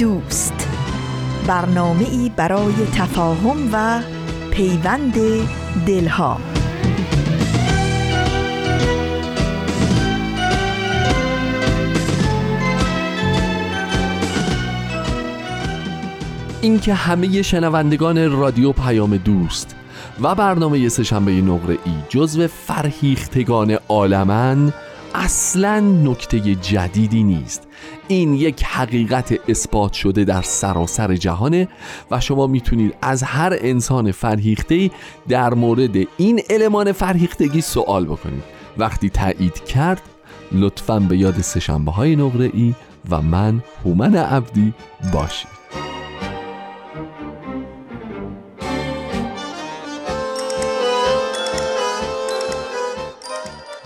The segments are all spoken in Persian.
دوست. برنامه ای برای تفاهم و پیوند دلها. اینکه همه شنوندگان رادیو پیام دوست و برنامه سهشنبه نقره ای جزو فرهیختگان عالمن اصلا نکته جدیدی نیست. این یک حقیقت اثبات شده در سراسر جهانه و شما می‌تونید از هر انسان فرهیخته در مورد این المان فرهیختگی سوال بکنید. وقتی تایید کرد لطفا به یاد سشنبه های نقره ای و من هومن عبدی باشید.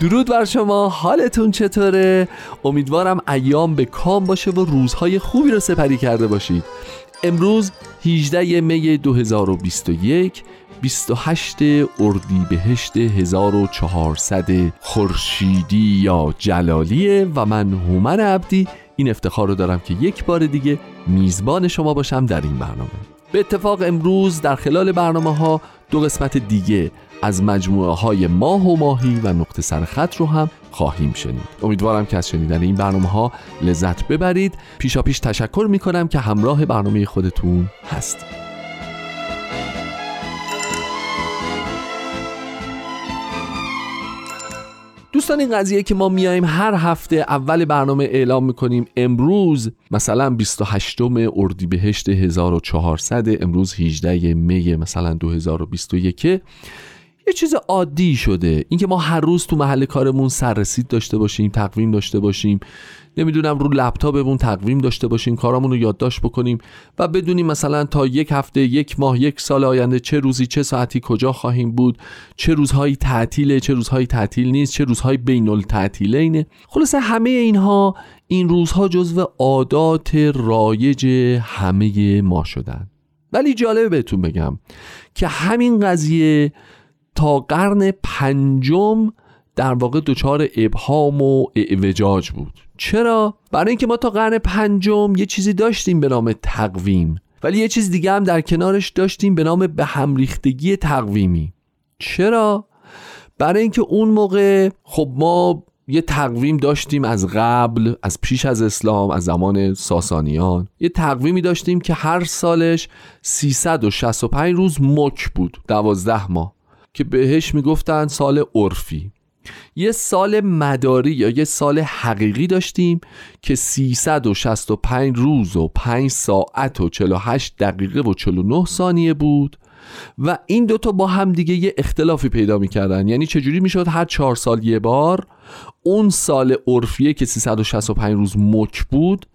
درود بر شما حالتون چطوره؟ امیدوارم ایام به کام باشه و روزهای خوبی رو سپری کرده باشید. امروز 18 می 2021 28 اردیبهشت 1400 خورشیدی یا جلالیه و من هومن عبدی. این افتخار رو دارم که یک بار دیگه میزبان شما باشم در این برنامه. به اتفاق امروز در خلال برنامه ها دو قسمت دیگه از مجموعه های ماه و ماهی و نقطه سرخط رو هم خواهیم شنید. امیدوارم که از شنیدن این برنامه ها لذت ببرید. پیشا پیش تشکر می کنم که همراه برنامه خودتون هستید. دوستان این قضیه که ما میایم هر هفته اول برنامه اعلام می‌کنیم امروز مثلا 28 اردیبهشت 1400 امروز 18 می مثلا 2021 یه چیز عادی شده. اینکه ما هر روز تو محل کارمون سررسید داشته باشیم تقویم داشته باشیم. نمی‌دونم رو لپتاپمون تقویم داشته باشیم کارامون رو یادداشت بکنیم و بدونیم مثلا تا یک هفته یک ماه یک سال آینده چه روزی چه ساعتی کجا خواهیم بود چه روزهایی تعطیله چه روزهایی تعطیل نیست چه روزهایی بین التعطیلینه خلاصه همه اینها این روزها جزو عادات رایج همه ما شدن. ولی جالبه بهتون بگم که همین قضیه تا قرن پنجم در واقع دچار ابهام و اعوجاج بود. چرا؟ برای اینکه ما تا قرن پنجم یه چیزی داشتیم به نام تقویم ولی یه چیز دیگه هم در کنارش داشتیم به نام به هم ریختگی تقویمی. چرا؟ برای اینکه اون موقع خب ما یه تقویم داشتیم از قبل از پیش از اسلام از زمان ساسانیان. یه تقویمی داشتیم که هر سالش 365 روز مک بود دوازده ماه. که بهش می‌گفتن سال عرفی. یه سال مداری یا یه سال حقیقی داشتیم که 365 روز و 5 ساعت و 48 دقیقه و 49 ثانیه بود و این دوتا با هم دیگه یه اختلافی پیدا می‌کردن. یعنی چجوری می‌شد؟ هر چهار سال یه بار اون سال عرفیه که 365 روز مک بود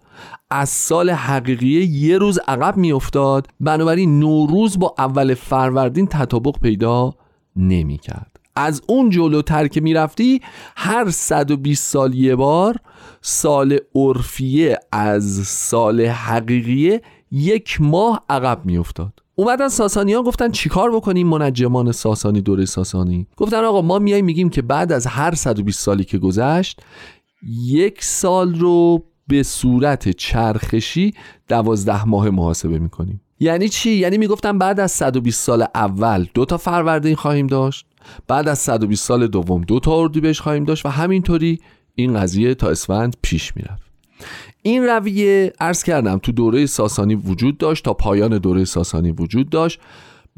از سال حقیقیه یه روز عقب میافتاد. بنابراین نوروز با اول فروردین تطابق پیدا نمی‌کرد. از اون جلوتر که می‌رفتی هر 120 سال یه بار سال عرفیه از سال حقیقیه یک ماه عقب میافتاد. اومدن ساسانیان گفتن چیکار بکنیم منجمان ساسانی دوره ساسانی؟ گفتن آقا ما میایم میگیم که بعد از هر 120 سالی که گذشت یک سال رو به صورت چرخشی دوازده ماه محاسبه می‌کنیم. یعنی چی؟ یعنی می‌گفتن بعد از 120 سال اول دو تا فروردین خواهیم داشت بعد از 120 سال دوم دو تا اردیبهشت خواهیم داشت و همینطوری این قضیه تا اسفند پیش می‌رفت. این رویه عرض کردم تو دوره ساسانی وجود داشت تا پایان دوره ساسانی وجود داشت.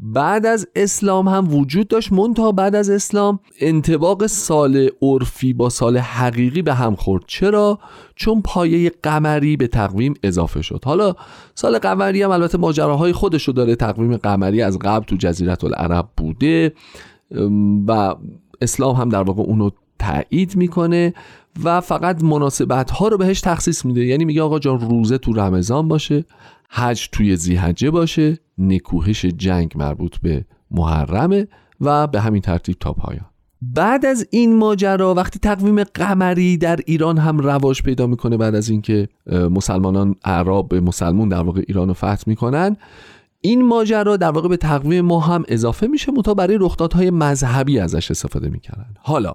بعد از اسلام هم وجود داشت منتها بعد از اسلام انتباق سال عرفی با سال حقیقی به هم خورد. چرا؟ چون پایه قمری به تقویم اضافه شد. حالا سال قمری هم البته ماجراهای خودش رو داره. تقویم قمری از قبل تو جزیرت العرب بوده و اسلام هم در واقع اونو تایید می‌کنه و فقط مناسبت ها رو بهش تخصیص میده. یعنی میگه آقا جان روزه تو رمضان باشه. حج توی زیحجه باشه نکوهش جنگ مربوط به محرمه و به همین ترتیب تا پایان. بعد از این ماجرا وقتی تقویم قمری در ایران هم رواج پیدا می‌کنه بعد از اینکه مسلمانان اعراب به مسلمون در واقع ایران رو فتح می‌کنن این ماجرا در واقع به تقویم ما هم اضافه میشه متا برای رخدادهای مذهبی ازش استفاده می‌کردن. حالا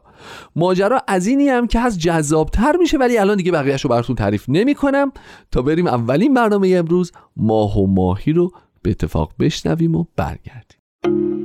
ماجرا از اینی هم که از جذابتر میشه ولی الان دیگه بقیهش رو براتون تعریف نمی‌کنم. تا بریم اولین برنامه امروز ماه و ماهی رو به اتفاق بشنویم و برگردیم.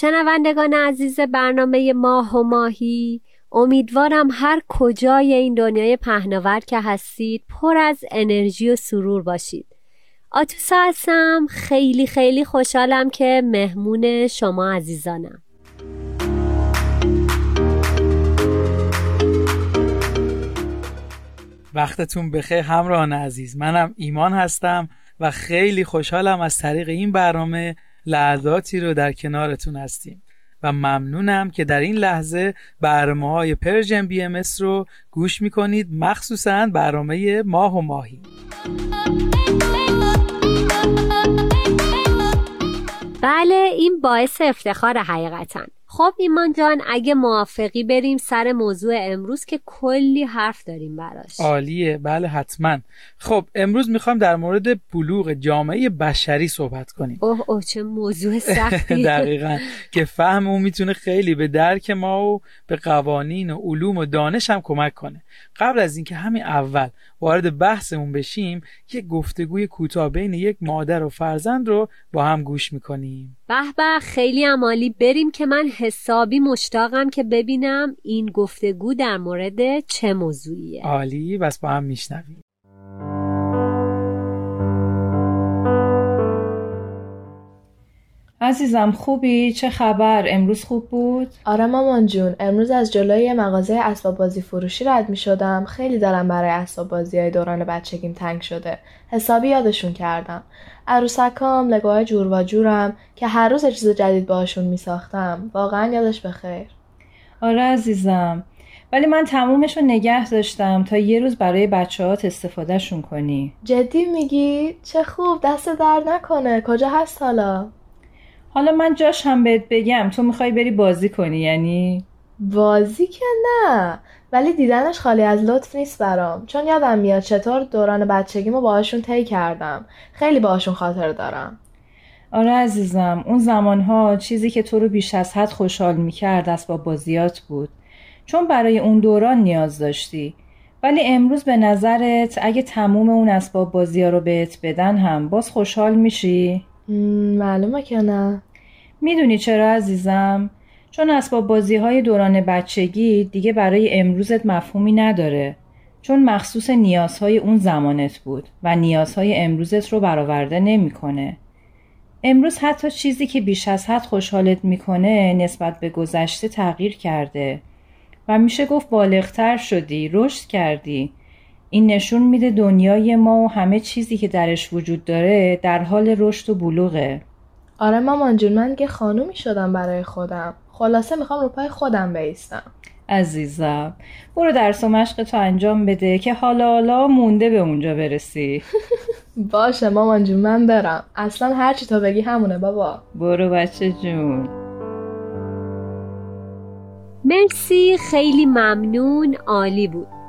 شنوندگان عزیز برنامه ماه و ماهی امیدوارم هر کجای این دنیای پهناور که هستید پر از انرژی و سرور باشید. آتوسا هستم خیلی خیلی خوشحالم که مهمون شما عزیزانم. وقتتون بخیر همراهان عزیز. منم ایمان هستم و خیلی خوشحالم از طریق این برنامه لحظاتی رو در کنارتون هستیم. و ممنونم که در این لحظه برنامه های Persian BMS رو گوش می‌کنید. مخصوصا برنامه ماه و ماهی. بله این باعث افتخار حقیقتا. خب ایمان جان اگه موافقی بریم سر موضوع امروز که کلی حرف داریم براش. عالیه. بله حتما. خب امروز می‌خوام در مورد بلوغ جامعه بشری صحبت کنیم. اوه اوه چه موضوع سختی. دقیقا. که فهم اون می‌تونه خیلی به درک ما و به قوانین و علوم و دانش هم کمک کنه. قبل از اینکه همین اول وارد بحثمون بشیم یک گفتگوی کوتاه بین یک مادر و فرزند رو با هم گوش می‌کنیم. به به خیلی عمالی بریم که من حسابی مشتاقم که ببینم این گفتگو در مورد چه موضوعیه. عالی بس با هم میشنویم. عزیزم خوبی؟ چه خبر؟ امروز خوب بود؟ آره مامان جون امروز از جلوی مغازه اسباب بازی فروشی رد می شدم خیلی دارم برای اسباب بازی های دوران بچگیم تنگ شده حسابی یادشون کردم عروسکام لگوهای جور و جورم که هر روز چیز جدید باشون می ساختم واقعا یادش بخیر آره عزیزم ولی من تمومش رو نگه داشتم تا یه روز برای بچه استفادهشون کنی جدی میگی؟ چه خوب دست درد نکنه کجا هست حالا؟ حالا من جاش هم بهت بگم تو می‌خوای بری بازی کنی یعنی؟ بازی که نه ولی دیدنش خالی از لطف نیست برام. چون یادم میاد چطور دوران بچگیمو باهاشون طی کردم. خیلی باهاشون خاطر دارم. آره عزیزم اون زمانها چیزی که تو رو بیش از حد خوشحال می‌کرد اسباب بازیات بود. چون برای اون دوران نیاز داشتی. ولی امروز به نظرت اگه تموم اون اسباب بازی ها رو بهت بدن هم باز خوشحال میشی؟ معلومه که نه می‌دونی چرا عزیزم؟ چون اسباب بازی های دوران بچگی دیگه برای امروزت مفهومی نداره چون مخصوص نیازهای اون زمانت بود و نیازهای امروزت رو برآورده نمی‌کنه. امروز حتی چیزی که بیش از حد خوشحالت می‌کنه نسبت به گذشته تغییر کرده و میشه گفت بالغتر شدی رشد کردی این نشون میده دنیای ما و همه چیزی که درش وجود داره در حال رشد و بلوغه. آره مامان جون من که خانومی شدم برای خودم. خلاصه می‌خوام رو پای خودم بیستم. عزیزم برو درس و مشق تو انجام بده که حالا حالا مونده به اونجا برسی. باشه مامان جون من برم. اصلا هرچی تا بگی همونه بابا. برو بچه جون. مرسی خیلی ممنون عالی بود.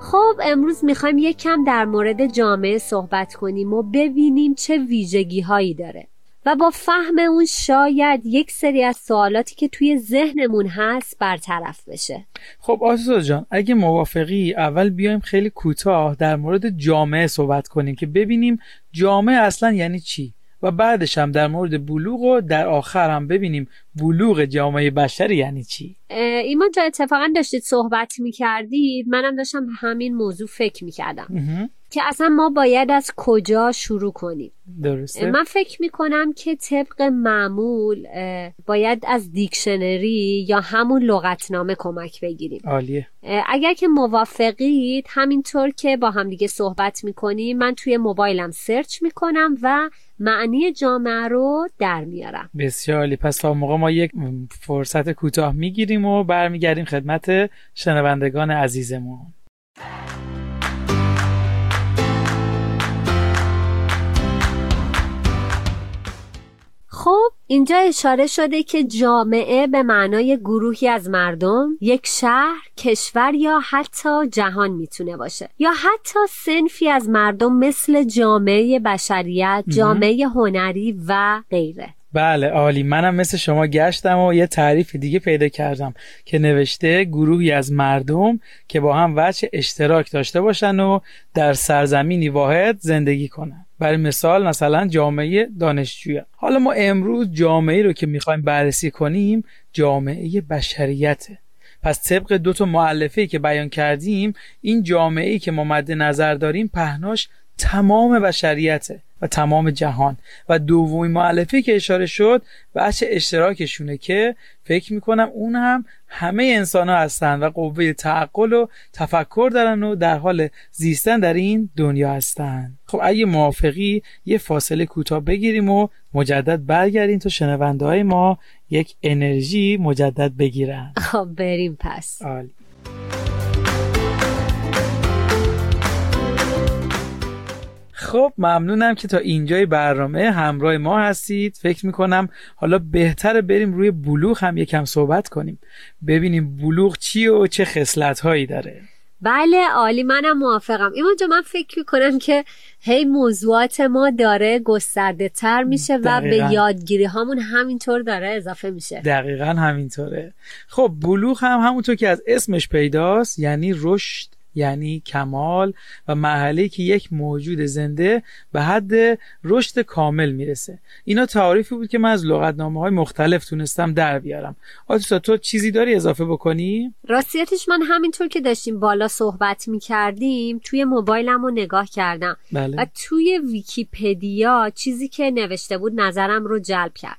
خب امروز می‌خوایم یک کم در مورد جامعه صحبت کنیم و ببینیم چه ویژگی هایی داره و با فهم اون شاید یک سری از سوالاتی که توی ذهنمون هست برطرف بشه. خب آسوسا جان اگه موافقی اول بیایم خیلی کوتاه در مورد جامعه صحبت کنیم که ببینیم جامعه اصلا یعنی چی؟ و بعدش هم در مورد بلوغ و در آخر هم ببینیم بلوغ جامعه بشری یعنی چی؟ ایمان جا اتفاقا داشتید صحبت می‌کردید. منم داشتم همین موضوع فکر می‌کردم. که اصلا ما باید از کجا شروع کنیم. درسته. من فکر می‌کنم که طبق معمول باید از دیکشنری یا همون لغتنامه کمک بگیریم. عالیه. اگر که موافقید همینطور که با همدیگه صحبت می‌کنیم من توی موبایلم سرچ می‌کنم و معنی جامعه رو در میارم. بسیار عالی. پس تا موقع ما یک فرصت کوتاه می‌گیریم و برمیگردیم خدمت شنوندگان عزیزمون. خب اینجا اشاره شده که جامعه به معنای گروهی از مردم یک شهر، کشور یا حتی جهان می‌تونه باشه. یا حتی سنفی از مردم مثل جامعه بشریت، جامعه هنری و غیره. بله عالی. منم مثل شما گشتم و یه تعریف دیگه پیدا کردم که نوشته گروهی از مردم که با هم وجه اشتراک داشته باشن و در سرزمینی واحد زندگی کنن. برای مثال مثلا جامعه دانشجویان حالا ما امروز جامعه رو که می‌خوایم بررسی کنیم جامعه بشریته. پس طبق دو تا معلفه که بیان کردیم این جامعه ای که ما مد نظر داریم پهناش تمام بشریته. و تمام جهان. و دومین معلفه که اشاره شد بچه اشتراکشونه که فکر می‌کنم اون هم همه انسان ها هستن و قوه تعقل و تفکر دارن و در حال زیستن در این دنیا هستن. خب اگه موافقی یه فاصله کوتاه بگیریم و مجدد برگردیم تا شنونده های ما یک انرژی مجدد بگیرن. خب بریم پس. عالی. خب ممنونم که تا اینجای برنامه همراه ما هستید. فکر می‌کنم حالا بهتره بریم روی بلوغ هم یکم صحبت کنیم. ببینیم بلوغ چی و چه خصلت هایی داره. بله عالی منم موافقم. ایمان جا من فکر می‌کنم که هی موضوعات ما داره گسترده تر میشه و به یادگیری هامون همینطور داره اضافه میشه. دقیقا همینطوره. خب بلوغ هم همونطور که از اسمش پیداست یعنی رشد یعنی کمال و مرحله که یک موجود زنده به حد رشد کامل می‌رسه. اینا تعریفی بود که من از لغتنامه های مختلف تونستم در بیارم. آتوسا تو چیزی داری اضافه بکنی؟ راستیتش من همینطور که داشتیم بالا صحبت می‌کردیم توی موبایلم رو نگاه کردم. بله. و توی ویکیپدیا چیزی که نوشته بود نظرم رو جلب کرد.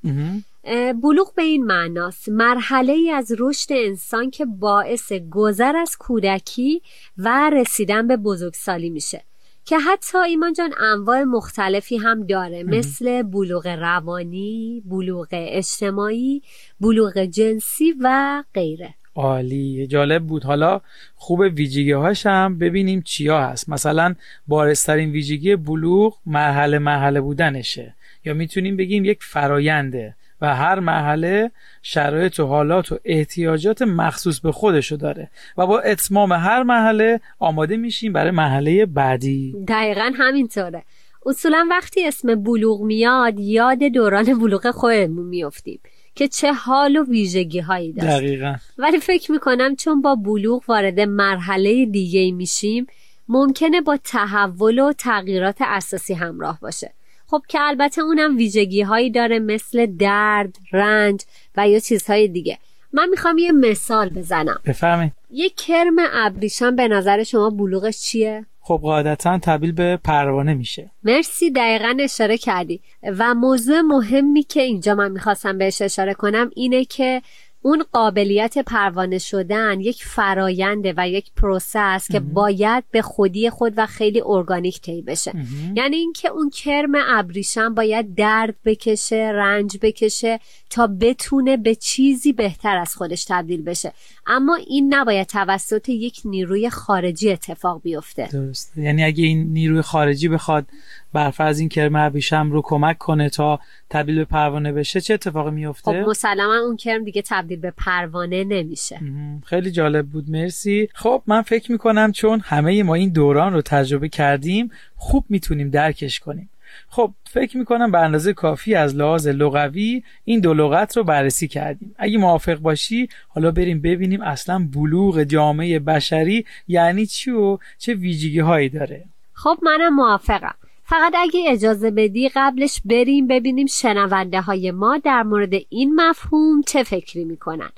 بلوغ به این معناست. مرحله ای از رشد انسان که باعث گذر از کودکی و رسیدن به بزرگسالی میشه. که حتی ایمان جان انواع مختلفی هم داره. مثل بلوغ روانی، بلوغ اجتماعی، بلوغ جنسی و غیره. عالی جالب بود. حالا خوب ویژگی هاش هم ببینیم چیا هست. مثلا بارسترین ویژگی بلوغ مرحله مرحله بودنشه. یا می‌تونیم بگیم یک فراینده و هر مرحله شرایط و حالات و احتیاجات مخصوص به خودشو داره. و با اتمام هر مرحله آماده میشیم برای مرحله بعدی. دقیقا همینطوره. اصولا وقتی اسم بلوغ میاد یاد دوران بلوغ خودمون میفتیم که چه حال و ویژگی هایی داشت. دقیقا. ولی فکر می‌کنم چون با بلوغ وارد مرحله دیگه میشیم ممکنه با تحول و تغییرات اساسی همراه باشه. خب که البته اونم ویژگی هایی داره مثل درد، رنج و یا چیزهای دیگه. من می‌خوام یه مثال بزنم. ببینید یه کرم ابریشم به نظر شما بلوغش چیه؟ خب قاعدتا تبدیل به پروانه میشه. مرسی دقیقا اشاره کردی. و موضوع مهمی که اینجا من می‌خواستم بهش اشاره کنم اینه که اون قابلیت پروانه شدن یک فراینده و یک پروسس که باید به خودی خود و خیلی ارگانیک طی بشه. یعنی اینکه اون کرم ابریشم باید درد بکشه رنج بکشه تا بتونه به چیزی بهتر از خودش تبدیل بشه. اما این نباید توسط یک نیروی خارجی اتفاق بیفته. درست یعنی اگه این نیروی خارجی بخواد برفرض این کرم ابریشم رو کمک کنه تا تبدیل به پروانه بشه چه اتفاقی میفته؟ خب مسلما اون کرم دیگه تبدیل به پروانه نمیشه. خیلی جالب بود. مرسی. خب من فکر می‌کنم چون همه ما این دوران رو تجربه کردیم خوب می‌تونیم درکش کنیم. خب فکر می‌کنم به اندازه کافی از لحاظ لغوی این دو لغت رو بررسی کردیم. اگه موافق باشی حالا بریم ببینیم اصلا بلوغ جامعه بشری یعنی چی و چه ویژگی هایی داره. خب منم موافقم. فقط اگه اجازه بدی قبلش بریم ببینیم شنونده های ما در مورد این مفهوم چه فکری می‌کنن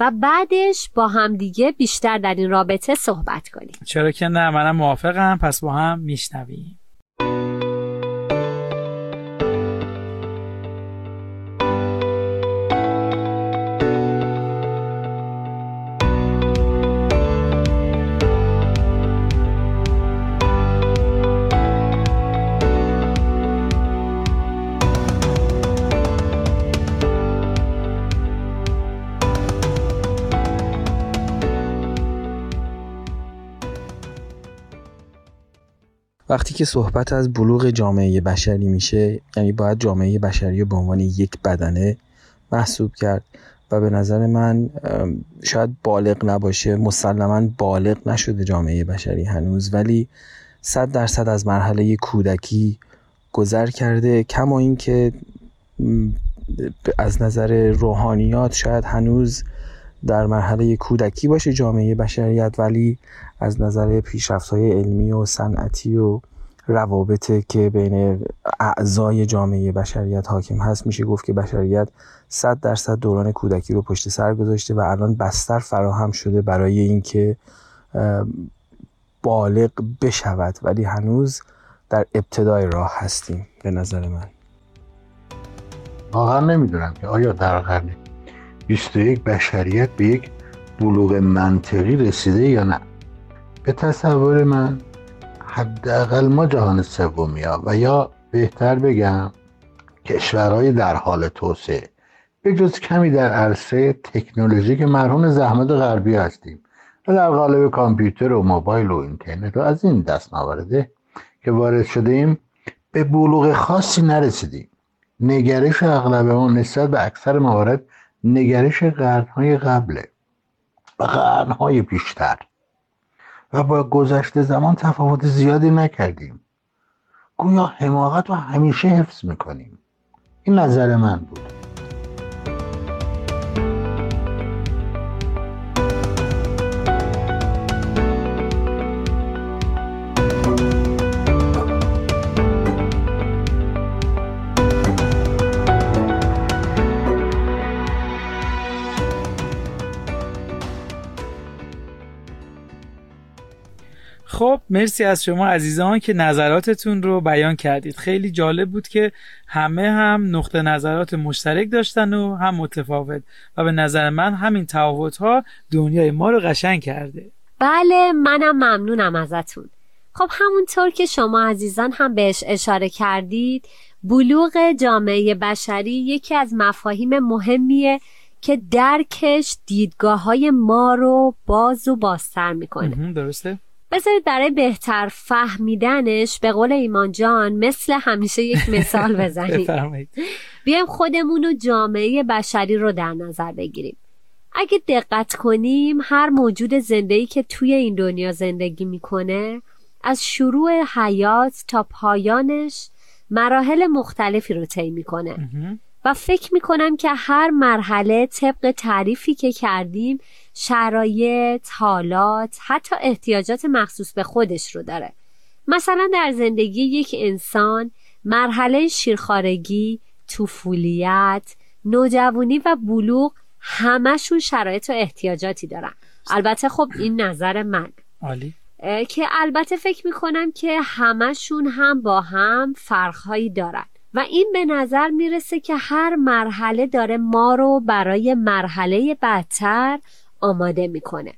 و بعدش با همدیگه بیشتر در این رابطه صحبت کنیم. چرا که نه منم موافقم. پس با هم میشنویم. وقتی که صحبت از بلوغ جامعه بشری میشه یعنی باید جامعه بشری رو به عنوان یک بدنه محسوب کرد و به نظر من شاید بالغ نباشه مسلما بالغ نشده جامعه بشری هنوز ولی صد درصد از مرحله کودکی گذر کرده کما اینکه از نظر روحانیات شاید هنوز در مرحله کودکی باشه جامعه بشریت ولی از نظر پیشرفت های علمی و صنعتی و روابط که بین اعضای جامعه بشریت حاکم هست میشه گفت که بشریت صد درصد دوران کودکی رو پشت سر گذاشته و الان بستر فراهم شده برای اینکه بالغ بشود. ولی هنوز در ابتدای راه هستیم به نظر من. واقعا نمی‌دونم که آیا در قرن 21 بشریت به یک بلوغ منطقی رسیده یا نه؟ به تصور من حداقل ما جهان سومی ها و یا بهتر بگم کشورهای در حال توسعه به جز کمی در عرصه تکنولوژی که مرهون زحمت غربی هستیم و در قالب کامپیوتر و موبایل و اینترنت و از این دست نوارده که وارد شده ایم به بلوغ خاصی نرسیدیم. نگرش اغلب ما نسبت به اکثر موارد نگرش قرنهای قبله و قرنهای بیشتر. و با گذشته زمان تفاوت زیادی نکردیم. گویا حماقت رو همیشه حفظ می‌کنیم. این نظر من بود. مرسی از شما عزیزان که نظراتتون رو بیان کردید. خیلی جالب بود که همه هم نقطه نظرات مشترک داشتن و هم متفاوت و به نظر من همین تفاوت ها دنیای ما رو قشنگ کرده. بله منم ممنونم ازتون. خب همونطور که شما عزیزان هم بهش اشاره کردید بلوغ جامعه بشری یکی از مفاهیم مهمیه که درکش دیدگاه های ما رو باز و بازتر می‌کنه. درسته؟ بذارید برای بهتر فهمیدنش به قول ایمان جان مثل همیشه یک مثال بزنیم. بیایم خودمون و جامعه بشری رو در نظر بگیریم. اگه دقت کنیم هر موجود زندگی که توی این دنیا زندگی می‌کنه از شروع حیات تا پایانش مراحل مختلفی رو طی می‌کنه. و فکر می‌کنم که هر مرحله طبق تعریفی که کردیم شرایط، حالات، حتی احتیاجات مخصوص به خودش رو داره. مثلا در زندگی یک انسان مرحله شیرخارگی، طفولیت، نوجوانی و بلوغ همشون شرایط و احتیاجاتی دارن. البته خب این نظر من. عالی. که البته فکر می‌کنم که همشون هم با هم فرقهایی دارن. و این به نظر می‌رسه که هر مرحله داره ما رو برای مرحله بعدتر آماده می‌کنه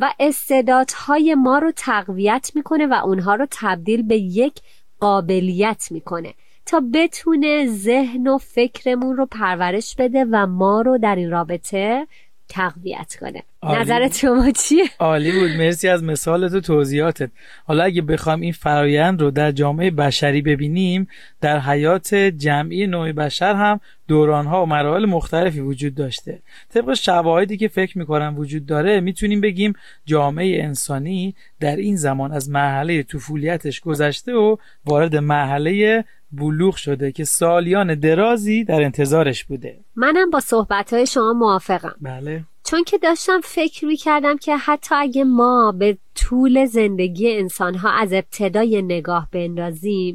و استعدادهای ما رو تقویت می‌کنه و اونها رو تبدیل به یک قابلیت می‌کنه تا بتونه ذهن و فکرمون رو پرورش بده و ما رو در این رابطه تقویت کنه. نظرت شما چیه؟ عالی بود. مرسی از مثالت و توضیحاتت. حالا اگه بخوام این فرایند رو در جامعه بشری ببینیم در حیات جمعی نوع بشر هم دورانها و مراحل مختلفی وجود داشته. طبق شواهدی که فکر می‌کنم وجود داره می‌تونیم بگیم جامعه انسانی در این زمان از مرحله طفولیتش گذشته و وارد مرحله بلوغ شده که سالیان درازی در انتظارش بوده. منم با صحبت شما موافقم. بله. چون که داشتم فکر می کردم که حتی اگه ما به طول زندگی انسان ها از ابتدای نگاه بندازیم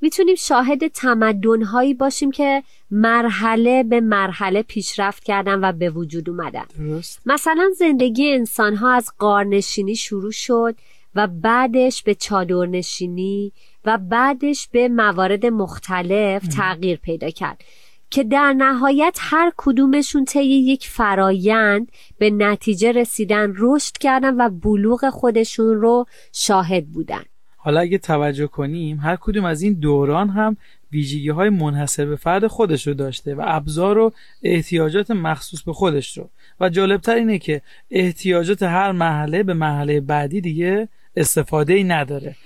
می‌تونیم شاهد تمدن هایی باشیم که مرحله به مرحله پیشرفت کردن و به وجود اومدن. درست. مثلا زندگی انسان ها از قارنشینی شروع شد و بعدش به چادرنشینی و بعدش به موارد مختلف تغییر پیدا کرد که در نهایت هر کدومشون طی یک فرایند به نتیجه رسیدن رشد کردن و بلوغ خودشون رو شاهد بودن. حالا اگه توجه کنیم هر کدوم از این دوران هم ویژگی های منحصر به فرد خودش رو داشته و ابزار و احتیاجات مخصوص به خودش رو. و جالبتر اینه که احتیاجات هر مرحله به مرحله بعدی دیگه استفاده ای نداره.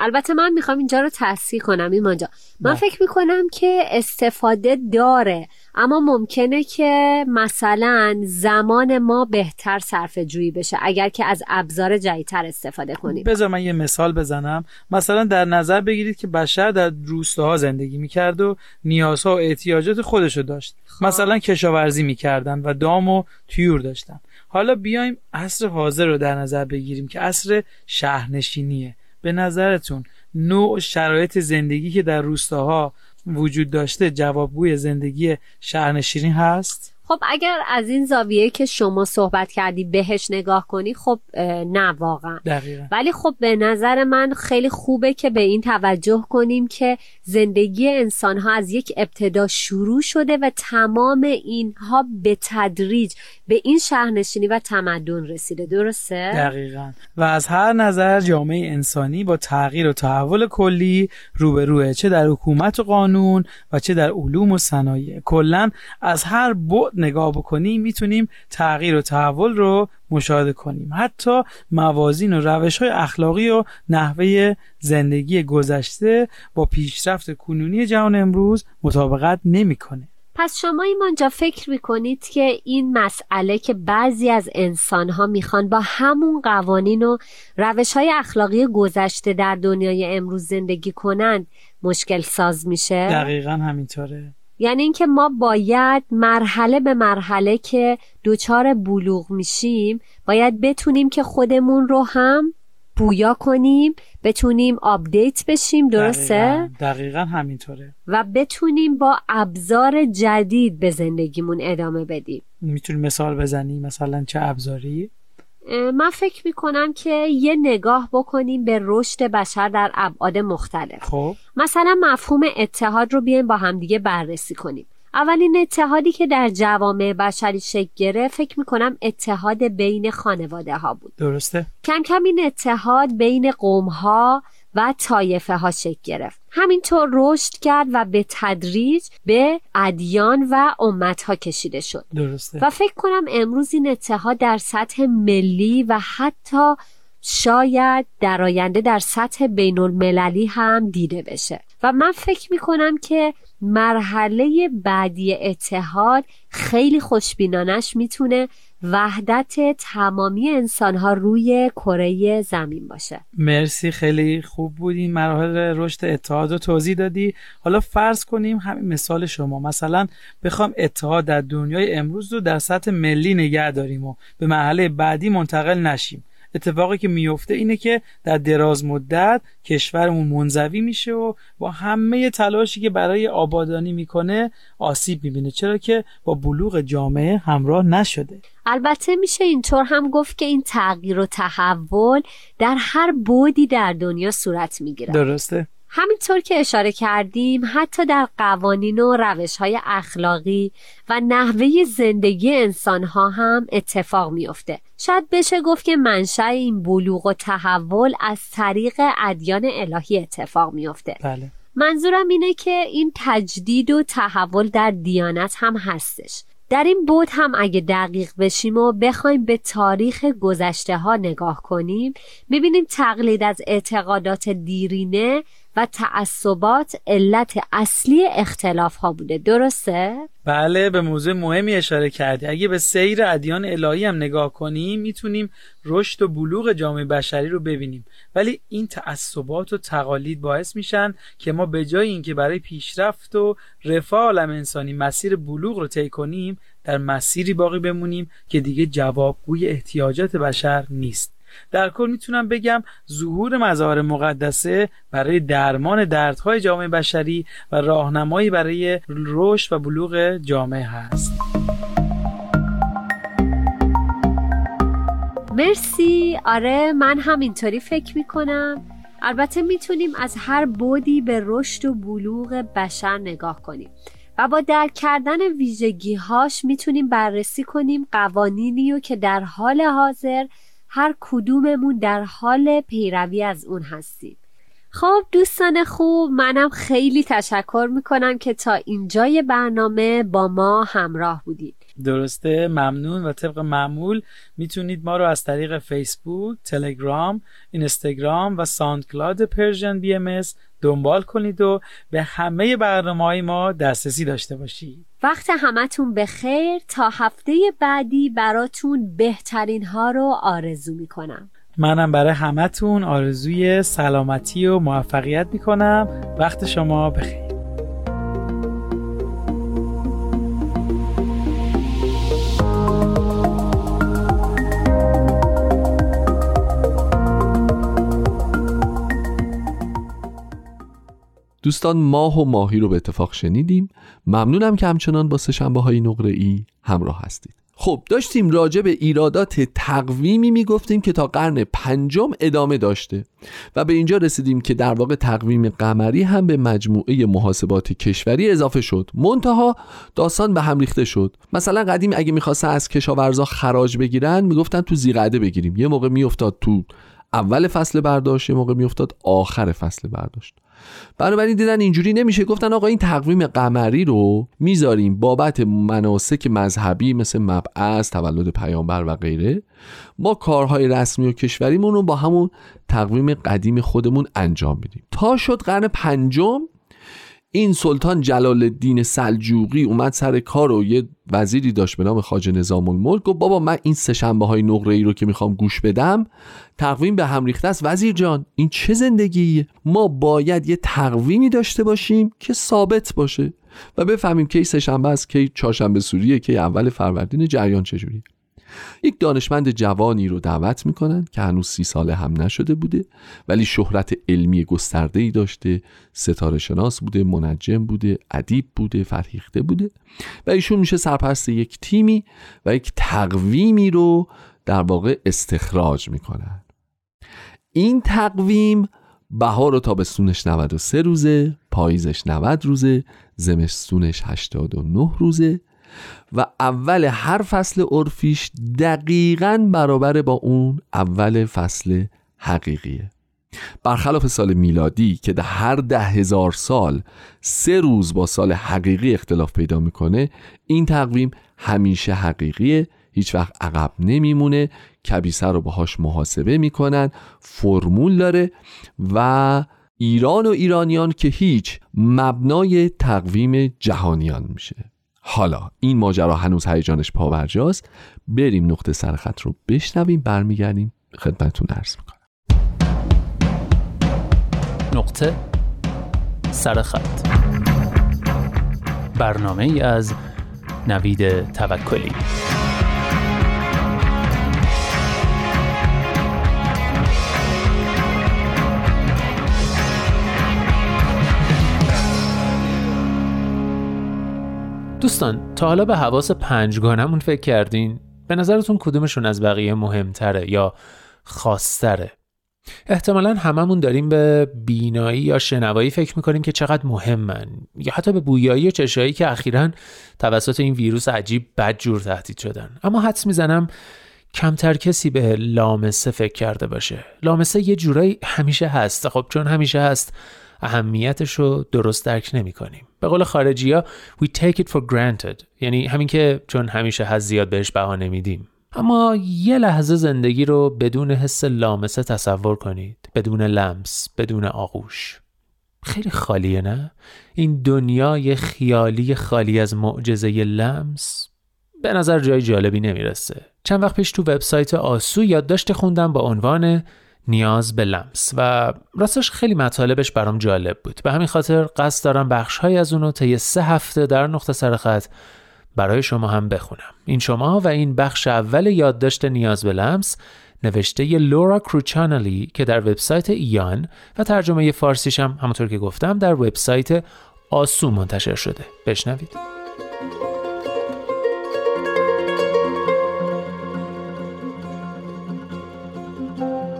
البته من می‌خوام اینجا رو تصحیح کنم ایمان جا من نه. فکر می‌کنم که استفاده داره اما ممکنه که مثلا زمان ما بهتر صرف جویی بشه اگر که از ابزار جدیدتر استفاده کنیم. بذار من یه مثال بزنم. مثلا در نظر بگیرید که بشر در روستاها زندگی می‌کرد و نیازها و احتیاجات خودش رو داشت مثلا کشاورزی می‌کردن و دام و تیور داشتن. حالا بیایم عصر حاضر رو در نظر بگیریم که عصر شهرنشینیه. به نظرتون نوع شرایط زندگی که در روستاها وجود داشته جوابگوی زندگی شهرنشینی هست؟ خب اگر از این زاویه که شما صحبت کردی بهش نگاه کنی خب نه واقعا. دقیقا. ولی خب به نظر من خیلی خوبه که به این توجه کنیم که زندگی انسان ها از یک ابتدا شروع شده و تمام اینها به تدریج به این شهرنشینی و تمدن رسیده. درسته؟ دقیقا. و از هر نظر جامعه انسانی با تغییر و تحول کلی روبروه چه در حکومت و قانون و چه در علوم و صنایع. کلا از هر بعد نگاه بکنیم می‌تونیم تغییر و تحول رو مشاهده کنیم. حتی موازین و روش های اخلاقی و نحوه زندگی گذشته با پیشرفت کنونی جهان امروز مطابقت نمی‌کنه. پس شما ایمانجا فکر می‌کنید که این مسئله که بعضی از انسان ها می‌خوان با همون قوانین و روش های اخلاقی گذشته در دنیای امروز زندگی کنند مشکل ساز میشه؟ دقیقا همینطوره. یعنی اینکه ما باید مرحله به مرحله که دوچار بلوغ میشیم باید بتونیم که خودمون رو هم پویا کنیم بتونیم update بشیم درسته؟ دقیقا, دقیقا همینطوره. و بتونیم با ابزار جدید به زندگیمون ادامه بدیم. می‌تونی مثال بزنی مثلا چه ابزاری؟ من فکر می‌کنم که یه نگاه بکنیم به رشد بشر در ابعاد مختلف. خب. مثلا مفهوم اتحاد رو بیایم با همدیگه بررسی کنیم. اولین اتحادی که در جوامع بشری شکل گرفت فکر می‌کنم اتحاد بین خانواده ها بود. درسته. کم کم این اتحاد بین قوم ها و طایفه ها شکل گرفت. همینطور رشد کرد و به تدریج به ادیان و امت ها کشیده شد. درسته. و فکر کنم امروز این اتحاد در سطح ملی و حتی شاید در آینده در سطح بین المللی هم دیده بشه. و من فکر می کنم که مرحله بعدی اتحاد خیلی خوشبینانش می‌تونه وحدت تمامی انسانها روی کره زمین باشه. مرسی خیلی خوب بود این مراحل رشد اتحاد رو توضیح دادی. حالا فرض کنیم همین مثال شما. مثلا بخوام اتحاد در دنیای امروز رو در سطح ملی نگه داریم و به مرحله بعدی منتقل نشیم. اتفاقی که میفته اینه که در دراز مدت کشورمون منزوی میشه و با همه تلاشی که برای آبادانی می‌کنه آسیب می‌بینه. چرا که با بلوغ جامعه همراه نشده. البته میشه اینطور هم گفت که این تغییر و تحول در هر بودی در دنیا صورت می‌گیره درسته؟ همینطور که اشاره کردیم حتی در قوانین و روش های اخلاقی و نحوه زندگی انسان ها هم اتفاق میافته. شاید بشه گفت که منشأ این بلوغ و تحول از طریق ادیان الهی اتفاق میافته. بله. منظورم اینه که این تجدید و تحول در دیانت هم هستش. در این بود هم اگه دقیق بشیم و بخوایم به تاریخ گذشته ها نگاه کنیم می‌بینیم تقلید از اعتقادات دیرینه و تعصبات علت اصلی اختلاف ها بوده. درسته؟ بله به موضوع مهمی اشاره کردی. اگه به سیر ادیان الهی هم نگاه کنیم می‌تونیم رشد و بلوغ جامعه بشری رو ببینیم. ولی این تعصبات و تقالید باعث میشن که ما به جای اینکه برای پیشرفت و رفاه عالم انسانی مسیر بلوغ رو طی کنیم در مسیری باقی بمونیم که دیگه جوابگوی احتیاجات بشر نیست. در کل می‌تونم بگم ظهور مظاهر مقدسه برای درمان دردهای جامعه بشری و راهنمایی برای رشد و بلوغ جامعه هست. مرسی. آره من هم اینطوری فکر می‌کنم. البته می‌تونیم از هر بودی به رشد و بلوغ بشر نگاه کنیم و با درک کردن ویژگی هاش می‌تونیم بررسی کنیم قوانینی رو که در حال حاضر هر کدوممون در حال پیروی از اون هستیم. خب دوستان خوب منم خیلی تشکر می‌کنم که تا اینجای برنامه با ما همراه بودید. درسته؟ ممنون. و طبق معمول می‌تونید ما رو از طریق فیسبوک، تلگرام، اینستاگرام و SoundCloud Persian BMS دنبال کنید و به همه برنامه های ما دسترسی داشته باشید. وقت همتون به خیر. تا هفته بعدی براتون بهترین ها رو آرزو می‌کنم. منم برای همتون آرزوی سلامتی و موفقیت می‌کنم. وقت شما بخیر دوستان ماه و ماهی رو به اتفاق شنیدیم. ممنونم که همچنان با سشنبه های نقره ای همراه هستید. خب داشتیم راجع به ایرادات تقویمی می‌گفتیم که تا قرن پنجم ادامه داشته و به اینجا رسیدیم که در واقع تقویم قمری هم به مجموعه محاسبات کشوری اضافه شد. منتها داستان به هم ریخته شد. مثلا قدیم اگه می‌خواستن از کشاورزا خراج بگیرن می‌گفتن تو زیقعده بگیریم. یه موقع میافتاد تو اول فصل برداشت یه موقع میافتاد آخر فصل برداشت. بنابراین دیدن اینجوری نمیشه. گفتن آقا این تقویم قمری رو می‌ذاریم بابت مناسک مذهبی مثل مبعث تولد پیامبر و غیره. ما کارهای رسمی و کشوریمون رو با همون تقویم قدیم خودمون انجام میدیم. تا شد قرن پنجم این سلطان جلال الدین سلجوقی اومد سر کار و یه وزیری داشت به نام خاجه نظام الملک گفت بابا من این سه شنبه های نقره ای رو که می‌خوام گوش بدم تقویم به هم ریخته است. وزیر جان این چه زندگیه؟ ما باید یه تقویمی داشته باشیم که ثابت باشه. و بفهمیم کی سه شنبه است کی چهارشنبه سوریه کی اول فروردین جریان چجوریه. یک دانشمند جوانی رو دعوت می‌کنن که هنوز سی ساله هم نشده بوده ولی شهرت علمی گسترده ای داشته ستاره شناس بوده منجم بوده ادیب بوده فرهیخته بوده و ایشون میشه سرپرست یک تیمی و یک تقویمی رو در واقع استخراج می‌کنن. این تقویم بهار و تابستونش 93 روزه پاییزش 90 روزه زمستونش 89 روزه و اول هر فصل عرفیش دقیقا برابر با اون اول فصل حقیقیه. برخلاف سال میلادی که در هر ده هزار سال سه روز با سال حقیقی اختلاف پیدا می‌کنه این تقویم همیشه حقیقیه. هیچ وقت عقب نمیمونه کبیسه رو باهاش محاسبه می‌کنن فرمول داره و ایران و ایرانیان که هیچ مبنای تقویم جهانیان میشه. حالا این ماجرا هنوز هیجانش پاورجاست بریم نقطه سرخط رو بشنویم برمیگردیم. خدمتتون عرض می‌کنم. نقطه سرخط برنامه ای از نوید توکلی. دوستان تا حالا به حواس پنجگانمون فکر کردین؟ به نظرتون کدومشون از بقیه مهمتره یا خاصتره؟ احتمالا هممون داریم به بینایی یا شنوایی فکر می‌کنیم که چقدر مهمن یا حتی به بویایی و چشایی که اخیرا توسط این ویروس عجیب بدجور تهدید شدن اما حدس می‌زنم کمتر کسی به لامسه فکر کرده باشه لامسه یه جورایی همیشه هست خب چون همیشه هست اهمیتش رو درست درک نمی کنیم به قول خارجی ها we take it for granted. یعنی همین که چون همیشه هست زیاد بهش بها نمیدیم. اما یه لحظه زندگی رو بدون حس لامسه تصور کنید. بدون لمس بدون آغوش. خیلی خالیه نه؟ این دنیای خیالی خالی از معجزه لمس به نظر جای جالبی نمی‌رسه. چند وقت پیش تو وبسایت آسو یادداشت خوندم با عنوان نیاز به لمس. و راستش خیلی مطالبش برام جالب بود. به همین خاطر قصد دارم بخشهایی از اونو طی سه هفته در نقطه سرخط برای شما هم بخونم. این شما و این بخش اول یادداشت نیاز به لمس نوشته لورا کروچانلی که در وبسایت ایان و ترجمه فارسیش هم همونطور که گفتم در وبسایت آسو منتشر شده. بشنوید.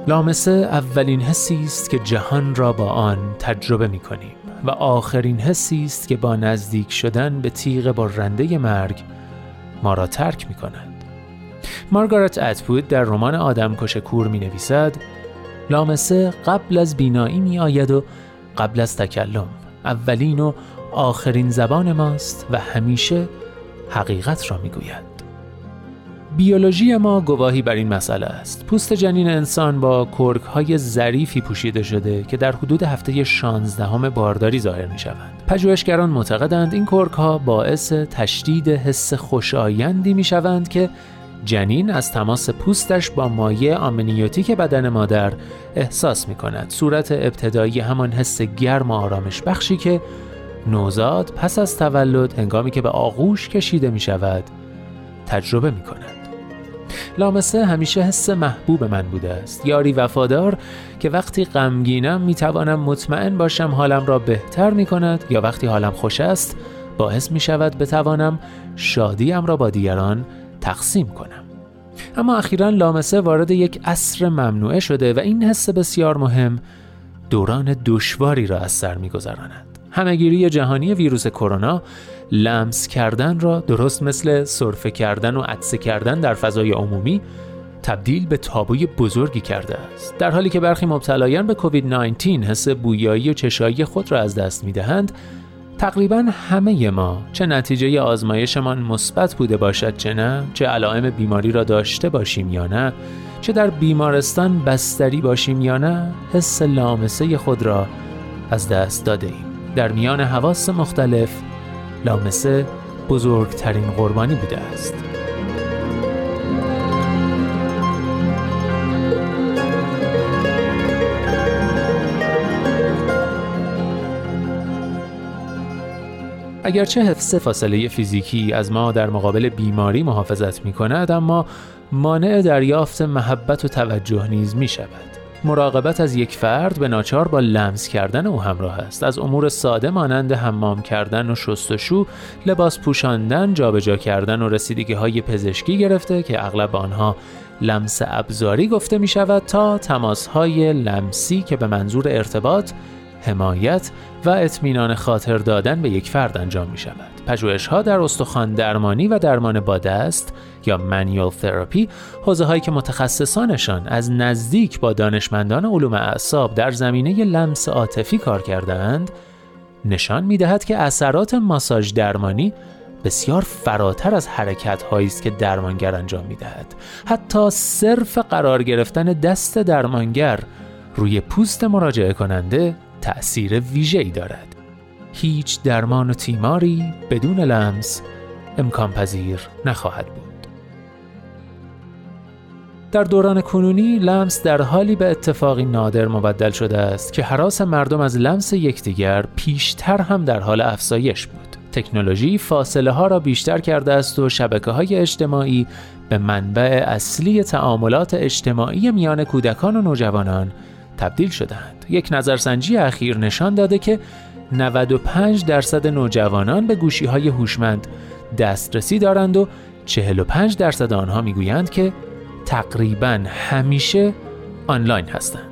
لامسه اولین حسی است که جهان را با آن تجربه می کنیم و آخرین حسی است که با نزدیک شدن به تیغ برنده مرگ ما را ترک می کند. مارگارت اتوود در رمان آدم کش کور می نویسد لامسه قبل از بینایی می آید و قبل از تکلم اولین و آخرین زبان ماست و همیشه حقیقت را می گوید. بیولوژی ما گواهی بر این مسئله است. پوست جنین انسان با کرک های ظریفی پوشیده شده که در حدود هفته 16 بارداری ظاهر می شوند. پژوهشگران معتقدند این کرک ها باعث تشدید حس خوشایندی می شوند که جنین از تماس پوستش با مایع آمنیوتیک بدن مادر احساس می کند. صورت ابتدایی همان حس گرم و آرامش بخشی که نوزاد پس از تولد هنگامی که به آغوش کشیده می شود تجربه می کند. لامسه همیشه حس محبوب من بوده است. یاری وفادار که وقتی غمگینم می‌توانم مطمئن باشم حالم را بهتر می کند یا وقتی حالم خوش است باعث می شود بتوانم شادیم را با دیگران تقسیم کنم. اما اخیرا لامسه وارد یک عصر ممنوعه شده و این حس بسیار مهم دوران دشواری را از سر میگذراند. همهگیری جهانی ویروس کرونا لمس کردن را درست مثل سرفه کردن و عدسه کردن در فضای عمومی تبدیل به تابوی بزرگی کرده است. در حالی که برخی مبتلایان به کووید 19 حس بویایی و چشایی خود را از دست می‌دهند تقریبا همه ما چه نتیجه آزمایشمان مثبت بوده باشد چه نه چه علائم بیماری را داشته باشیم یا نه چه در بیمارستان بستری باشیم یا نه حس لامسه خود را از دست داده ایم. در میان حواس مختلف لامسه بزرگترین قربانی بوده است اگرچه حفظ فاصله فیزیکی از ما در مقابل بیماری محافظت می کند اما مانع دریافت محبت و توجه نیز می شود. مراقبت از یک فرد به ناچار با لمس کردن او همراه است از امور ساده مانند حمام کردن و شستشو لباس پوشاندن جابجا کردن و رسیدگی های پزشکی گرفته که اغلب آنها لمس ابزاری گفته می شود تا تماس های لمسی که به منظور ارتباط حمایت و اطمینان خاطر دادن به یک فرد انجام می شود. پژوهش ها در استخوان درمانی و درمان با دست یا منیول تراپی حوزه هایی که متخصصانشان از نزدیک با دانشمندان علوم اعصاب در زمینه لمس عاطفی کار کردند نشان می دهد که اثرات ماساژ درمانی بسیار فراتر از حرکت هایی است که درمانگر انجام می دهد. حتی صرف قرار گرفتن دست درمانگر روی پوست مراجعه کننده تأثیر ویژه‌ای دارد. هیچ درمان و تیماری بدون لمس امکان پذیر نخواهد بود. در دوران کنونی لمس در حالی به اتفاقی نادر مبدل شده است که حراس مردم از لمس یکدیگر پیشتر هم در حال افزایش بود. تکنولوژی فاصله ها را بیشتر کرده است و شبکه های اجتماعی به منبع اصلی تعاملات اجتماعی میان کودکان و نوجوانان تبدیل شدند. یک نظرسنجی اخیر نشان داده که 95 درصد نوجوانان به گوشی های هوشمند دسترسی دارند و 45 درصد آنها می‌گویند که تقریبا همیشه آنلاین هستند.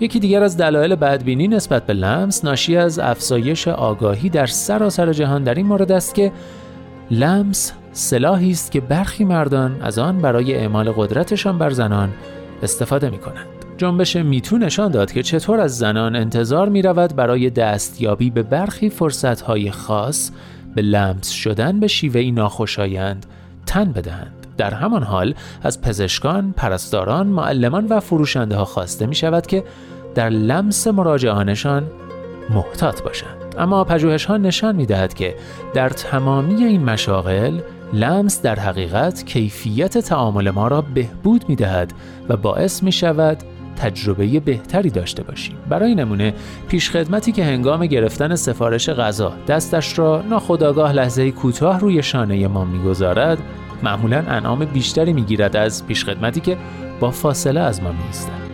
یکی دیگر از دلایل بدبینی نسبت به لمس ناشی از افزایش آگاهی در سراسر جهان در این مورد است که لمس سلاحی است که برخی مردان از آن برای اعمال قدرتشان بر زنان استفاده می کنند. جنبش میتو نشان داد که چطور از زنان انتظار می رود برای دستیابی به برخی فرصتهای خاص به لمس شدن به شیوهی ناخوشایند تن بدهند. در همان حال از پزشکان، پرستاران، معلمان و فروشنده ها خواسته می شود که در لمس مراجعانشان محتاط باشند اما پژوهش ها نشان می دهد که در تمامی این مشاغل لمس در حقیقت کیفیت تعامل ما را بهبود می دهد و باعث می شود تجربه بهتری داشته باشیم. برای نمونه پیشخدمتی که هنگام گرفتن سفارش غذا دستش را ناخداگاه لحظه کوتاه روی شانه ما می‌گذارد معمولا انعام بیشتری می‌گیرد از پیشخدمتی که با فاصله از ما میایستد.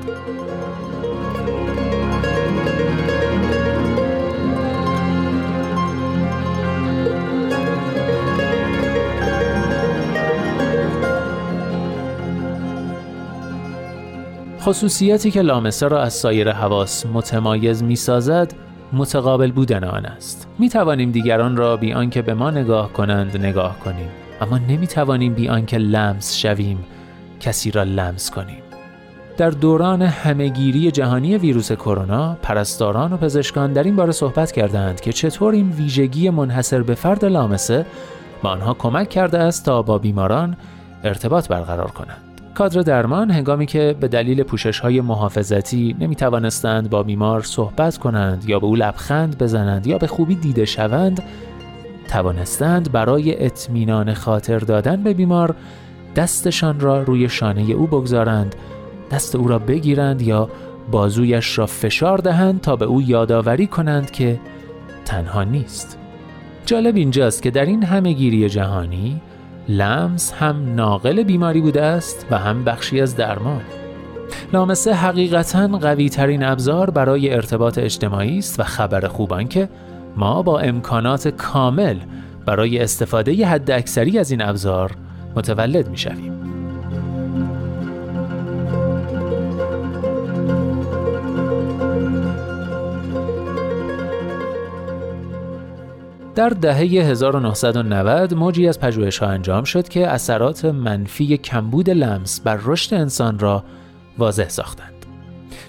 خصوصیتی که لامسه را از سایر حواس متمایز می سازد متقابل بودن آن است. می توانیم دیگران را بی آنکه به ما نگاه کنند نگاه کنیم. اما نمی توانیم بی آنکه لمس شویم کسی را لمس کنیم. در دوران همهگیری جهانی ویروس کرونا پرستاران و پزشکان در این باره صحبت کردند که چطور این ویژگی منحصر به فرد لامسه به آنها کمک کرده است تا با بیماران ارتباط برقرار کنند. کادر درمان هنگامی که به دلیل پوشش های محافظتی نمی توانستند با بیمار صحبت کنند یا به او لبخند بزنند یا به خوبی دیده شوند توانستند برای اطمینان خاطر دادن به بیمار دستشان را روی شانه او بگذارند دست او را بگیرند یا بازویش را فشار دهند تا به او یادآوری کنند که تنها نیست. جالب اینجاست که در این همه گیری جهانی لمس هم ناقل بیماری بوده است و هم بخشی از درمان لامسه حقیقتا قوی ترین ابزار برای ارتباط اجتماعی است و خبر خوبان که ما با امکانات کامل برای استفاده حد اکثری از این ابزار متولد می شویم. در دهه 1990 موجی از پژوهش ها انجام شد که اثرات منفی کمبود لمس بر رشد انسان را واضح ساختند.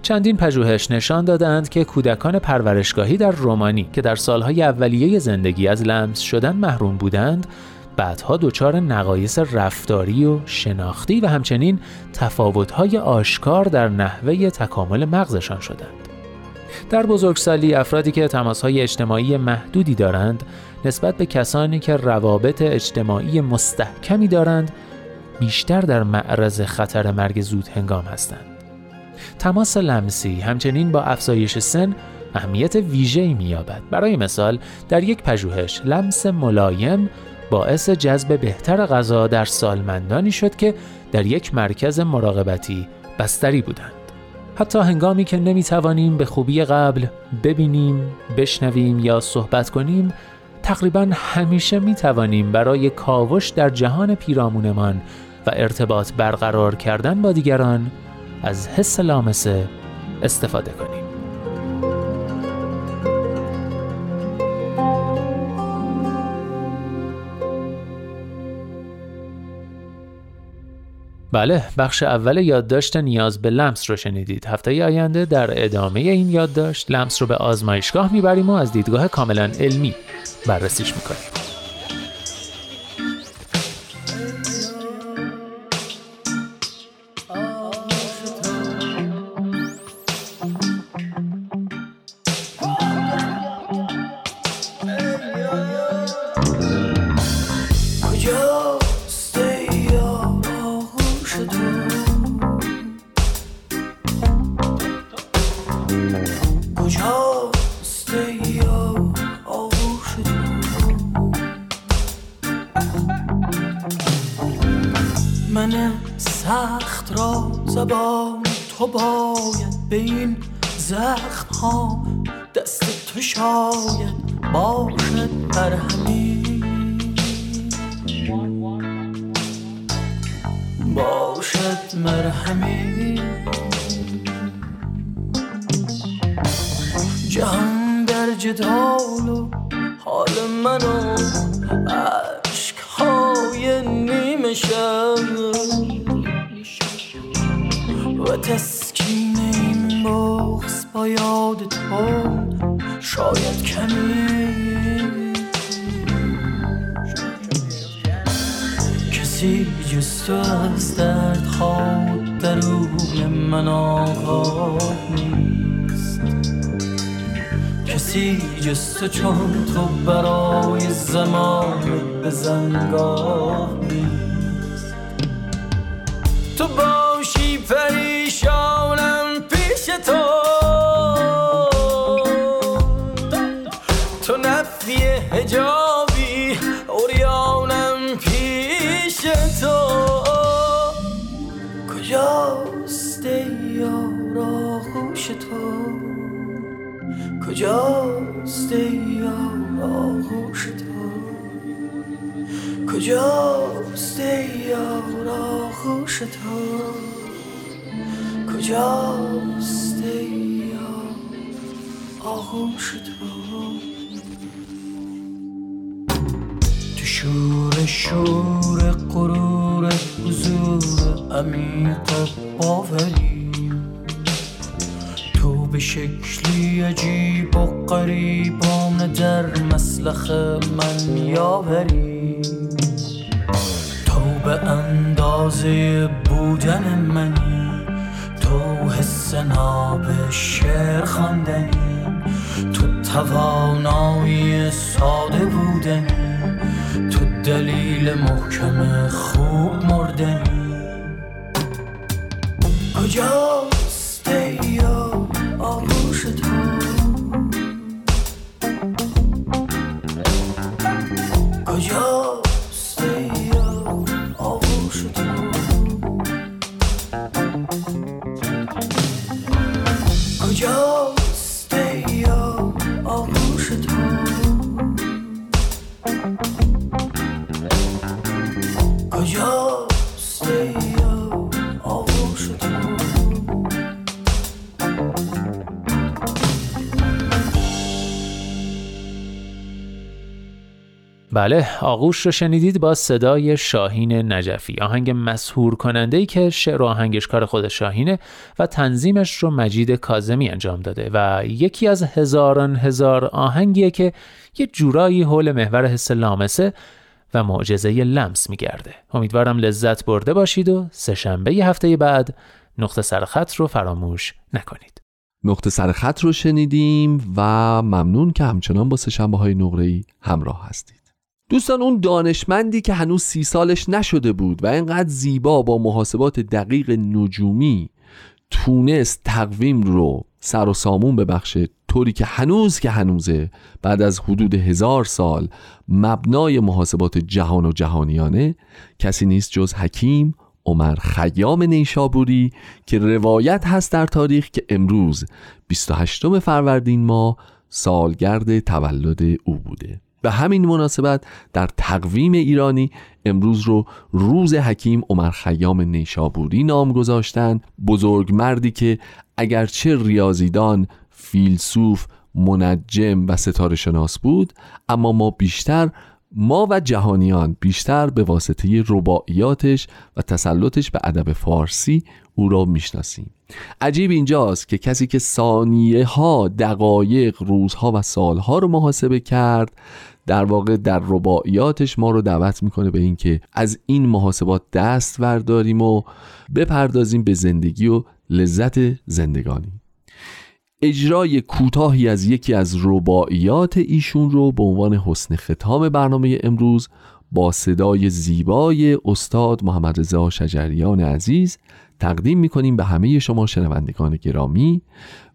چندین پژوهش نشان دادند که کودکان پرورشگاهی در رومانی که در سالهای اولیه زندگی از لمس شدن محروم بودند بعدها دچار نقایص رفتاری و شناختی و همچنین تفاوت‌های آشکار در نحوه تکامل مغزشان شدند. در بزرگسالی افرادی که تماسهای اجتماعی محدودی دارند نسبت به کسانی که روابط اجتماعی مستحکمی دارند بیشتر در معرض خطر مرگ زود هنگام هستند. تماس لمسی همچنین با افزایش سن اهمیت ویژه‌ای می‌یابد. برای مثال در یک پژوهش لمس ملایم باعث جذب بهتر غذا در سالمندانی شد که در یک مرکز مراقبتی بستری بودند. حتی هنگامی که نمی توانیم به خوبی قبل ببینیم، بشنویم یا صحبت کنیم، تقریبا همیشه می توانیم برای کاوش در جهان پیرامونمان و ارتباط برقرار کردن با دیگران از حس لامسه استفاده کنیم. بله بخش اول یادداشت نیاز به لمس رو شنیدید. هفته آینده در ادامه این یادداشت لمس رو به آزمایشگاه می‌بریم و از دیدگاه کاملا علمی بررسیش می‌کنیم. کجاست یا آغوش من سخت را زبان تو باید به این زخم ها دست تو شاید باشد بر همین. باشد مرهمی. جهان در جدال و حال منو عشق های نیمه شد و تسکین این بغز با یاد تو شاید کمی کسی جز تو از درد خواهد درون من آقاد نیست. کسی جست چون تو برای زمان به زنگاه نیست. تو باشی پریشانم پیش تو. تو نفی هجابی اوریانم پیش تو. کجاست یار آغوش تو؟ یار آغوش تو. کجاست یار آغوش تو؟ کجاست یار آغوش تو؟ تو شور شور قرور حضور عمیق باوری. تو به شکلی عجیب و قریبان در مسلخ من میآوری تو به اندازه بودن منی تو حس ناب شعر خواندنی تو توانایی ساده بودنی تو دلیل محکم خوب مردنی. کجاست بله آغوش رو شنیدید با صدای شاهین نجفی. آهنگ مسهور کننده ای که شعر و آهنگشکار خود شاهینه و تنظیمش رو مجید کازمی انجام داده و یکی از هزاران هزار آهنگیه که یه جورایی حول محور حس لامسه و معجزه لمس میگرده. امیدوارم لذت برده باشید و سهشنبه هفته بعد نقطه سرخط رو فراموش نکنید. نقطه سرخط رو شنیدیم و ممنون که همچنان با سهشنبه های نقره همراه هستید. دوستان اون دانشمندی که هنوز سی سالش نشده بود و اینقدر زیبا با محاسبات دقیق نجومی تونست تقویم رو سر و سامون ببخشه طوری که هنوز که هنوزه بعد از حدود هزار سال مبنای محاسبات جهان و جهانیانه کسی نیست جز حکیم عمر خیام نیشابوری که روایت هست در تاریخ که امروز 28 فروردین ماه سالگرد تولد او بوده. به همین مناسبت در تقویم ایرانی امروز رو روز حکیم عمر خیام نیشابوری نام گذاشتن بزرگ مردی که اگرچه ریاضیدان فیلسوف منجم و ستاره شناس بود اما ما بیشتر ما و جهانیان بیشتر به واسطه رباعیاتش و تسلطش به ادب فارسی او را می‌شناسیم. عجیب اینجاست که کسی که ثانیه ها دقایق روزها و سالها رو محاسبه کرد در واقع در رباعیاتش ما رو دعوت می‌کنه به اینکه از این محاسبات دست ورداریم و بپردازیم به زندگی و لذت زندگانی. اجرای کوتاهی از یکی از رباعیات ایشون رو به عنوان حسن ختام برنامه امروز با صدای زیبای استاد محمد رضا شجریان عزیز تقدیم می‌کنیم به همه شما شنوندگان گرامی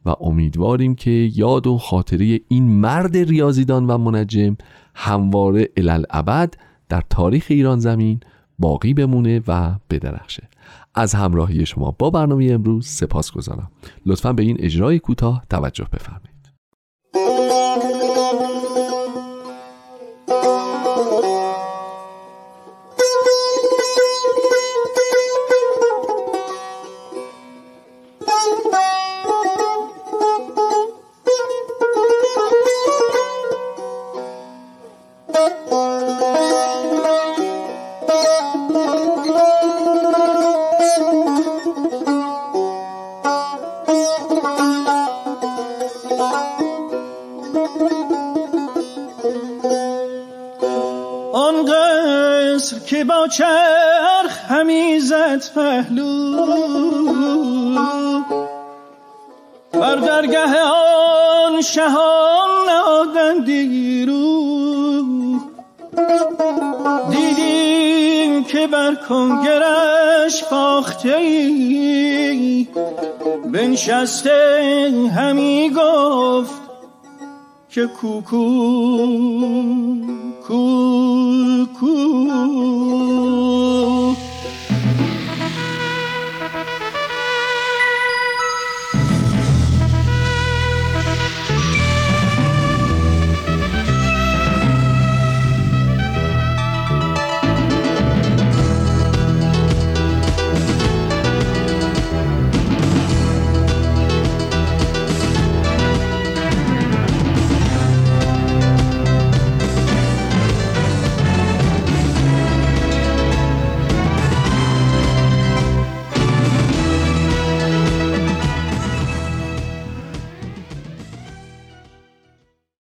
و امیدواریم که یاد و خاطره این مرد ریاضیدان و منجم همواره الالعبد در تاریخ ایران زمین باقی بمونه و بدرخشه. از همراهی شما با برنامه امروز سپاس گذارم لطفا به این اجرای کوتاه توجه بفرمایید. آن که با چرخ همی زد پهلو. بر درگه آن شهان نهادندی رو دیدیم که بر کنگرش فاخته ای بنشسته همی گفت که کوکو. کوکو